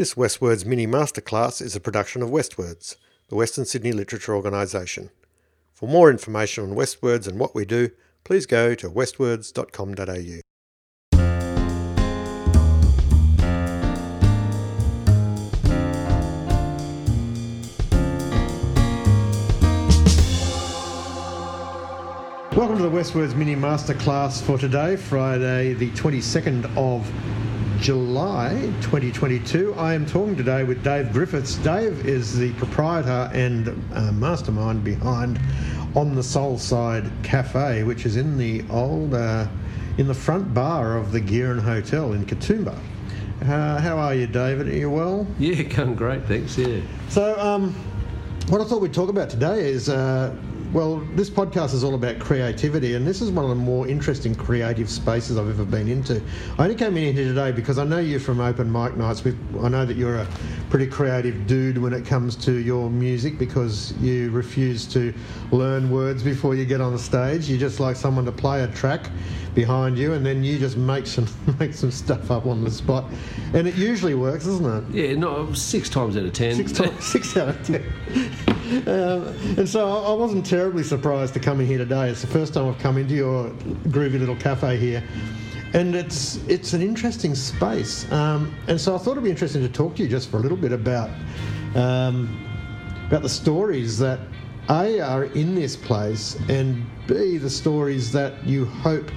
This Westwards mini masterclass is a production of Westwards, the Western Sydney Literature Organisation. For more information on Westwards and what we do, please go to westwards.com.au. Welcome to the Westwards mini masterclass for today, Friday, the 22nd of July 2022. I am talking today with Dave Griffiths. Dave is the proprietor and uh, mastermind behind On the Soul Side Cafe, which is in the old, uh, in the front bar of the Gearin Hotel in Katoomba. Uh, how are you, David? Are you well? Yeah, going great, thanks. Yeah. So, um, what I thought we'd talk about today is uh, well, this podcast is all about creativity, and this is one of the more interesting creative spaces I've ever been into. I only came in here today because I know you from open mic nights. With I know that you're a pretty creative dude when it comes to your music because you refuse to learn words before you get on the stage. You just like someone to play a track behind you, and then you just make some make some stuff up on the spot, and it usually works, doesn't it? Yeah, no, six times out of ten. Six, times, six out of ten. um, and so I wasn't terribly surprised to come in here today. It's the first time I've come into your groovy little cafe here. And it's it's an interesting space, um, and so I thought it'd be interesting to talk to you just for a little bit about um, about the stories that a are in this place, and b the stories that you hope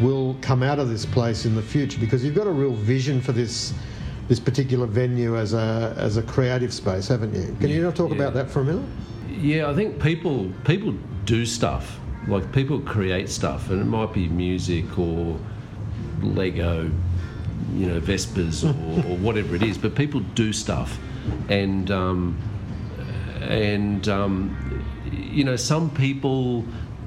will come out of this place in the future because you've got a real vision for this this particular venue as a as a creative space, haven't you? Can you not talk yeah. about that for a minute? Yeah, I think people people do stuff. Like people create stuff, and it might be music or Lego, you know, Vespers or, or whatever it is. But people do stuff, and um, and um, you know, some people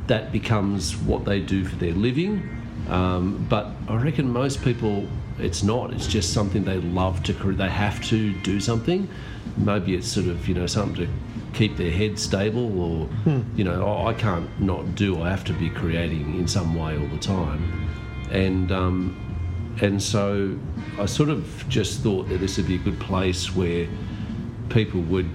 that becomes what they do for their living. Um, but I reckon most people, it's not. It's just something they love to. Create. They have to do something. Maybe it's sort of you know something to keep their head stable, or Hmm. you know, "Oh, I can't not do. I have to be creating in some way all the time, and um, and so I sort of just thought that this would be a good place where people would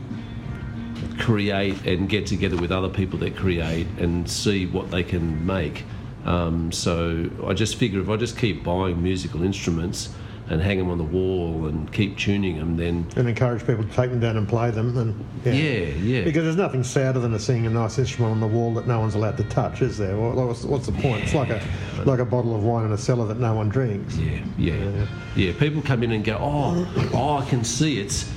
create and get together with other people that create and see what they can make. Um, so I just figure if I just keep buying musical instruments and hang them on the wall and keep tuning them, then And encourage people to take them down and play them. And yeah, yeah, Because there's nothing sadder than seeing a nice instrument on the wall that no one's allowed to touch, is there? What's, what's the point? It's like a like a bottle of wine in a cellar that no one drinks. yeah, yeah, yeah. People come in and go, oh, oh, I can see it's.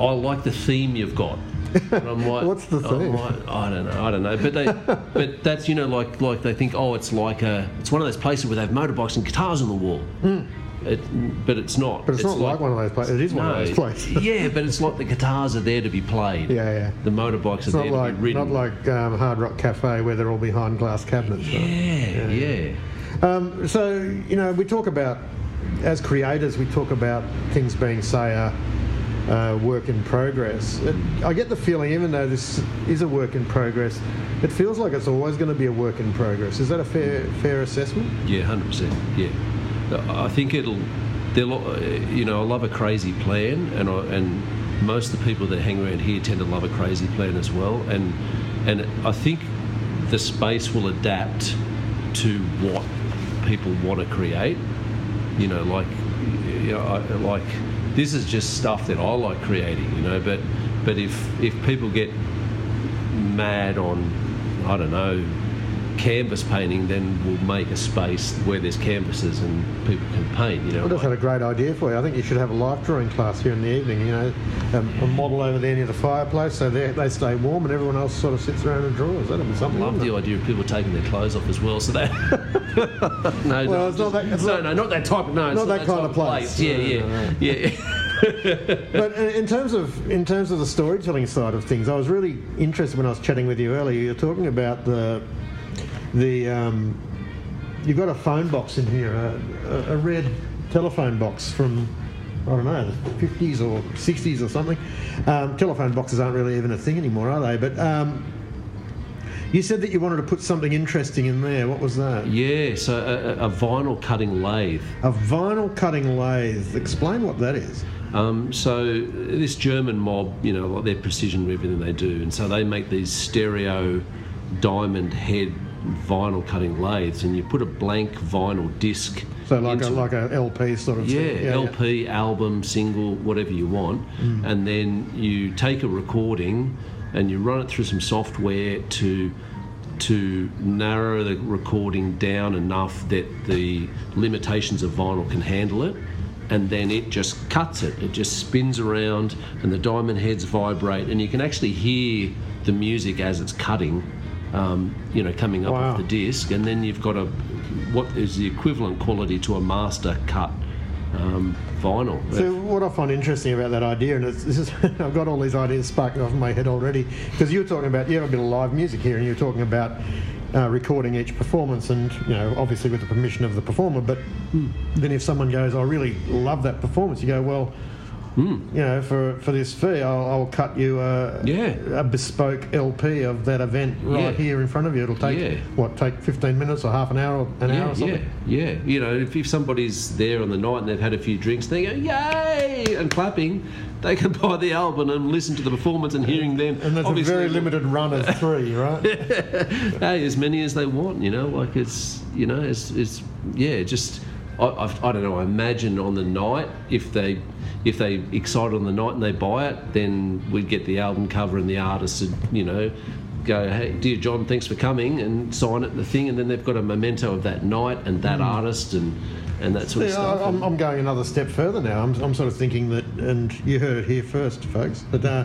I like the theme you've got. And I'm like, What's the theme? like, I don't know, I don't know. But they, but that's you know like like they think, oh, it's like a, it's one of those places where they have motorbikes and guitars on the wall. Hmm. It, but it's not. But it's, not like, one of those places. It is one of those places. yeah, but it's like the guitars are there to be played. Yeah, yeah. The motorbikes It's are there like to be ridden. not like um, Hard Rock Cafe where they're all behind glass cabinets. right? yeah, yeah, Um, so you know, we talk about as creators, we talk about things being, say, a, a work in progress. It, I get the feeling, even though this is a work in progress, it feels like it's always going to be a work in progress. Is that a fair fair assessment? Yeah, hundred percent. Yeah, I think it'll. They'll, uh, you know, I love a crazy plan, and I, and most of the people that hang around here tend to love a crazy plan as well. And and I think the space will adapt to what people want to create. You know, like, you know, I, like this is just stuff that I like creating. You know, but but if if people get mad on, I don't know, canvas painting, then we'll make a space where there's canvases and people can paint. You know, I just had a great idea for you. I think you should have a life drawing class here in the evening. You know, um, a model over there near the fireplace, so they they stay warm, and everyone else sort of sits around and draws. That'd be something. love the idea of people taking their clothes off as well. So that no, Well, no, it's not that- it's no, not- no, not that type. No, it's not that kind of place. Yeah, No, yeah, no, yeah. But in in terms of in terms of the storytelling side of things, I was really interested when I was chatting with you earlier. You're talking about the the um, you've got a phone box in here, a, a, a red telephone box from I don't know the 50s or 60s or something. Um, telephone boxes aren't really even a thing anymore, are they? But um, you said that you wanted to put something interesting in there. What was that? yeah. So a, a- vinyl cutting lathe. A vinyl cutting lathe. Explain what that is. Um, so this German mob, you know, like they're precision with everything they do, and so they make these stereo diamond head vinyl cutting lathes, and you put a blank vinyl disc. So like a like a LP sort of yeah, thing. LP, album, single, whatever you want, mm. and then you take a recording and you run it through some software to to narrow the recording down enough that the limitations of vinyl can handle it. And then it just cuts it. It just spins around, and the diamond heads vibrate, and you can actually hear the music as it's cutting, um, you know, coming up Wow. off the disc. And then you've got a what is the equivalent quality to a master cut um, vinyl. So what I find interesting about that idea, and it's, this is, I've got all these ideas sparking off in my head already, because you were talking about you have a bit of live music here, and you were talking about uh, recording each performance, and you know obviously with the permission of the performer. But then if someone goes, I really love that performance, you go, well. Hmm. You know, for, for this fee, I'll, I'll cut you a, Yeah. a bespoke LP of that event right Yeah. here in front of you. It'll take Yeah. what take fifteen minutes or half an hour or an hour yeah, or yeah, something. yeah. You know, if, if somebody's there on the night and they've had a few drinks, they go yay and clapping. They can buy the album and listen to the performance and hearing them. And there's Obviously, a very limited run of three, right? hey, as many as they want. You know, like it's you know, it's it's yeah, just I, I, I don't know. I imagine on the night if they if they excited on the night and they buy it, then we'd get the album cover and the artist would you know go, hey, dear John, thanks for coming and sign it and the thing, and then they've got a memento of that night and that artist and and that sort of stuff. I'm, I'm going another step further now. I'm, I'm sort of thinking that, and you heard it here first, folks. But uh,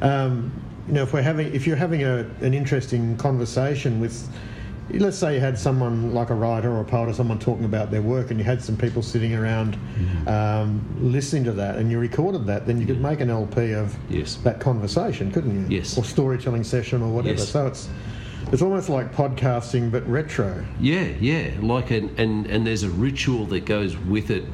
um, you know, if we're having, if you're having a, an interesting conversation with, let's say you had someone like a writer or a poet or someone talking about their work, and you had some people sitting around Mm-hmm. um, listening to that, and you recorded that, then you could make an LP of Yes. that conversation, couldn't you? Yes. Or storytelling session or whatever. Yes. So it's it's almost like podcasting but retro. Yeah, yeah, like an, and and there's a ritual that goes with it.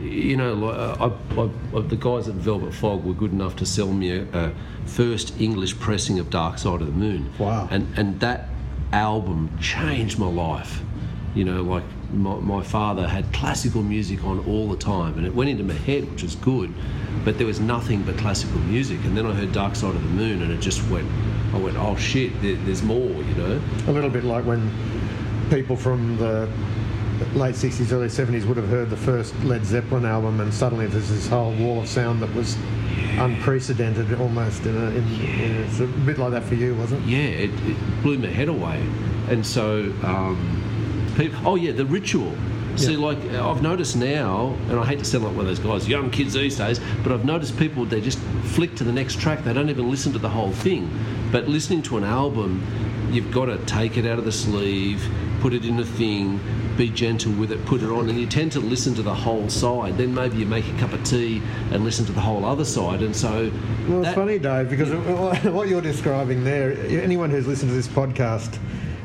You know, like, uh, I, I, I, the guys at Velvet Fog were good enough to sell me a, a first English pressing of Dark Side of the Moon. Wow. And and that album changed my life. You know, like my, my father had classical music on all the time, and it went into my head, which was good. But there was nothing but classical music, and then I heard Dark Side of the Moon, and it just went. I went, oh shit, there, there's more. You know. A little bit like when people from the late 60s, early 70s would have heard the first Led Zeppelin album, and suddenly there's this whole wall of sound that was unprecedented almost. In a, in, in a, it's a bit like that for you, wasn't it? yeah, it, it blew my head away. And so, um, people, oh yeah, the ritual. See, Yeah. like I've noticed now, and I hate to sound like one of those guys, young kids these days, but I've noticed people they just flick to the next track. They don't even listen to the whole thing. But listening to an album, you've got to take it out of the sleeve, put it in a thing, be gentle with it, put it on, and you tend to listen to the whole side. Then maybe you make a cup of tea and listen to the whole other side. And so, Well, it's funny, Dave, because what you're describing there, anyone who's listened to this podcast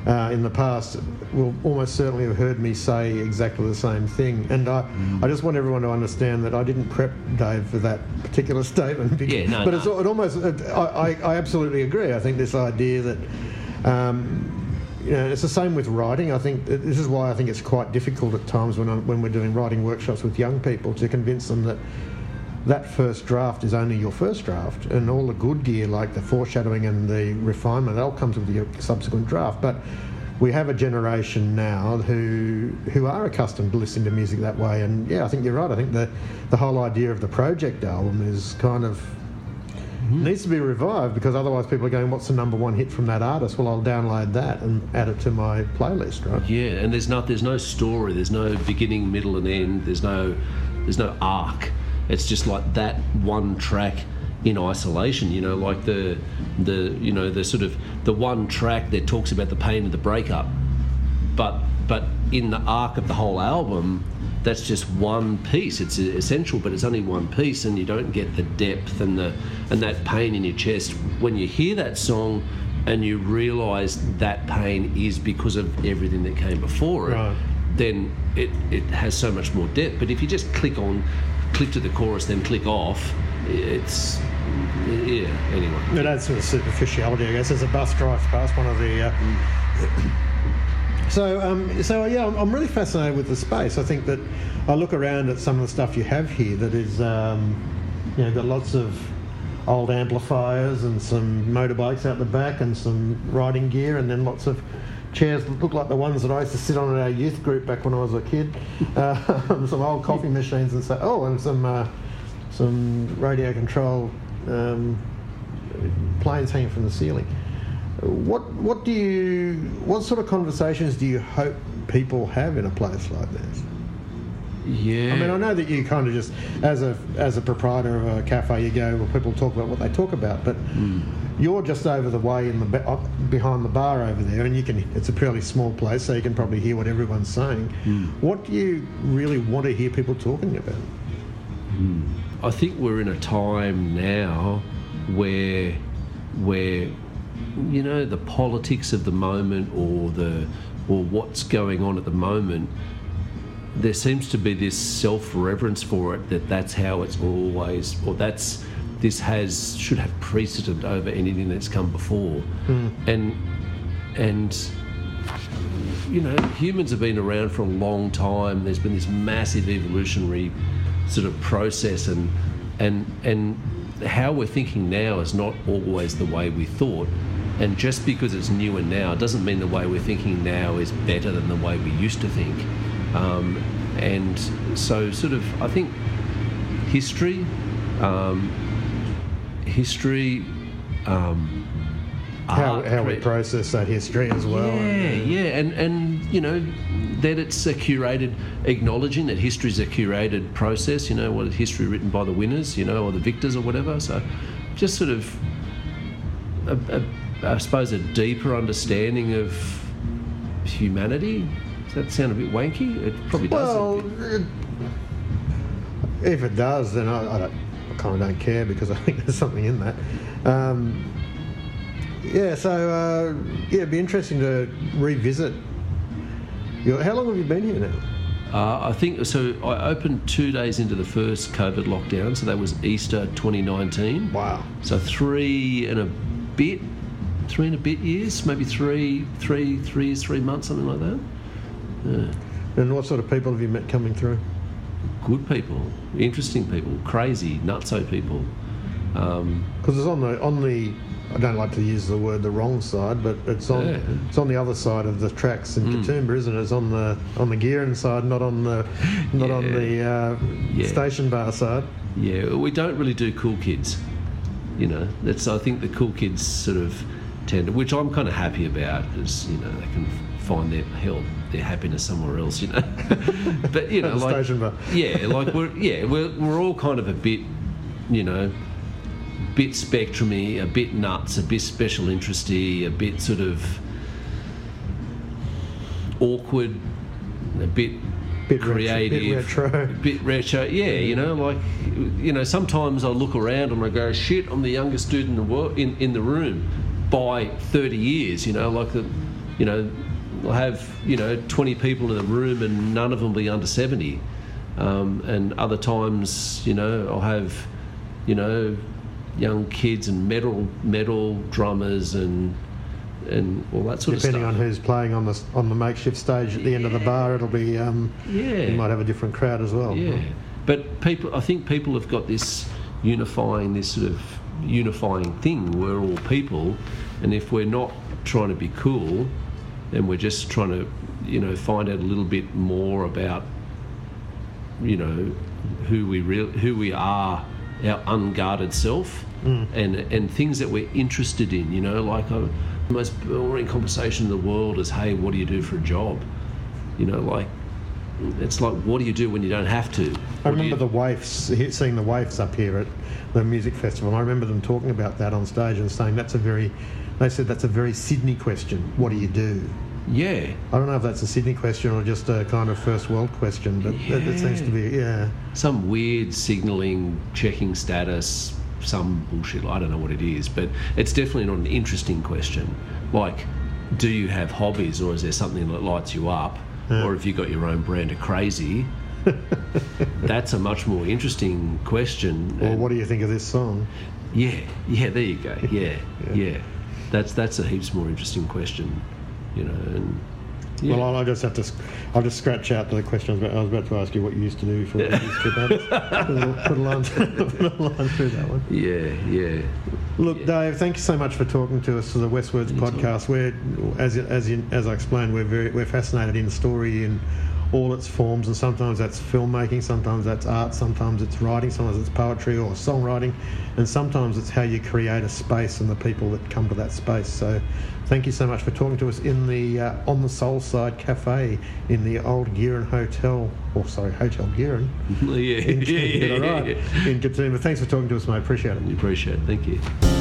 uh, in the past will almost certainly have heard me say exactly the same thing. And I, Mm. I just want everyone to understand that I didn't prep Dave for that particular statement. because- Yeah, no, but no. It's, it almost, I, I, I absolutely agree. I think this idea that. Um, you know, it's the same with writing. I think this is why I think it's quite difficult at times when, I'm, when we're doing writing workshops with young people to convince them that that first draft is only your first draft, and all the good gear, like the foreshadowing and the refinement, that all comes with your subsequent draft. But we have a generation now who who are accustomed to listening to music that way, and yeah, I think you're right. I think the the whole idea of the project album is kind of Mm-hmm. needs to be revived because otherwise people are going, "What's the number one hit from that artist?" Well, I'll download that and add it to my playlist, right? Yeah, and there's not there's no story, there's no beginning, middle, and end. There's no there's no arc. It's just like that one track in isolation. You know, like the the you know the sort of the one track that talks about the pain of the breakup, but but in the arc of the whole album. That's just one piece. It's essential, but it's only one piece, and you don't get the depth and the and that pain in your chest when you hear that song, and you realise that pain is because of everything that came before it Right. then it, it has so much more depth. But if you just click on, click to the chorus, then click off, it's yeah. Anyway, It adds to the superficiality, I guess. As a bus drives past one of the uh, So, um, so yeah, I'm, I'm really fascinated with the space. I think that I look around at some of the stuff you have here that is, um, you know, got lots of old amplifiers and some motorbikes out the back and some riding gear and then lots of chairs that look like the ones that I used to sit on at our youth group back when I was a kid. Uh, some old coffee machines and so. Oh, and some uh, some radio control um, planes hanging from the ceiling. What what do you what sort of conversations do you hope people have in a place like this? Yeah. I mean, I know that you kind of just, as a as a proprietor of a cafe, you go where people talk about what they talk about, but hmm. you're just over the way in the behind the bar over there, and you can. It's a fairly small place, so you can probably hear what everyone's saying. Hmm. What do you really want to hear people talking about? Hmm. I think we're in a time now where where you know the politics of the moment or the or what's going on at the moment there seems to be this self-reverence for it that that's how it's always or that's this has should have precedent over anything that's come before hmm. and and you know, humans have been around for a long time. There's been this massive evolutionary sort of process, and and and how we're thinking now is not always the way we thought. And just because it's newer now doesn't mean the way we're thinking now is better than the way we used to think. Um, and so, sort of, I think history, um, history. Um, How, art, how we process that history as well. yeah, yeah, and and you know that it's a curated, acknowledging that history is a curated process. You know, what history written by the winners, you know, or the victors or whatever. So, just sort of, a, a, I suppose, a deeper understanding of humanity. Does that sound a bit wanky? It probably does. Well, it- if it does, then I, I, don't, I kind of don't care because I think there's something in that. Um, yeah, so uh, yeah, it'd be interesting to revisit. Your, how long have you been here now? Uh, I think so. I opened two days into the first COVID lockdown, so that was Easter 2019. Wow. So three and a bit, three and a bit years, maybe three, three, three years, three months, something like that. Yeah. And what sort of people have you met coming through? Good people, interesting people, crazy, nutso people. Um, Because it's on the on the. I don't like to use the word the wrong side, but it's on Yeah. it's on the other side of the tracks in Mm. Katoomba, isn't it? It's on the on the Gearin side, not on the not on the uh, Yeah. station bar side. yeah, we don't really do cool kids. You know, that's I think the cool kids sort of tend to, which I'm kind of happy about because you know they can find their help, their happiness somewhere else. You know, but you know, like yeah, like we're yeah we're we're all kind of a bit, you know, bit spectrumy, a bit nuts, a bit special interesty, a bit sort of awkward, a bit Bit retro- bit creative, retro. bit retro. Yeah, you know, like you know, sometimes I look around and I go, shit, I'm the youngest dude in the world in, in the room by 30 years. You know, like the, you know, I'll have you know 20 people in the room and none of them be under 70. Um, and other times, you know, I'll have, you know, young kids and metal metal drummers and and all that sort Depending of stuff. Depending on who's playing on the on the makeshift stage at the end of the bar, it'll be um, Yeah. you might have a different crowd as well. Yeah, but people, I think people have got this unifying, this sort of unifying thing. We're all people, and if we're not trying to be cool, then we're just trying to, you know, find out a little bit more about, you know, who we real, who we are, our unguarded self, and and things that we're interested in. You know, like uh, the most boring conversation in the world is, "Hey, what do you do for a job?" You know, like it's like, what do you do when you don't have to? I remember you- the Waifs, seeing the Waifs up here at the music festival. I remember them talking about that on stage and saying that's a very, they said that's a very Sydney question. What do you do? yeah, I don't know if that's a Sydney question or just a kind of first world question, but it, it seems to be, yeah. some weird signalling, checking status, some bullshit. I don't know what it is, but it's definitely not an interesting question. Like, do you have hobbies, or is there something that lights you up, or if you got your own brand of crazy? That's a much more interesting question. Or and- what do you think of this song? Yeah, yeah, there you go. Yeah, yeah. That's that's a heaps more interesting question, you know. And Yeah. Well, I'll, just have to. I'll just scratch out the question. I was, about, I was about to ask you what you used to do before you used to that. Put little- put a line, put a line through that one. Yeah, yeah. Look, Dave, thank you so much for talking to us for the Westwards podcast. We're, as as you, as I explained, we're very we're fascinated in the story in all its forms, and sometimes that's filmmaking, sometimes that's art, sometimes it's writing, sometimes it's poetry or songwriting, and sometimes it's how you create a space and the people that come to that space. So, thank you so much for talking to us in the uh, on the Soul Side Cafe in the old Gearin Hotel, or sorry, Hotel Gearin yeah, in, yeah, yeah, right? yeah. in Katoomba. Thanks for talking to us, mate. Appreciate it. We appreciate it. Thank you.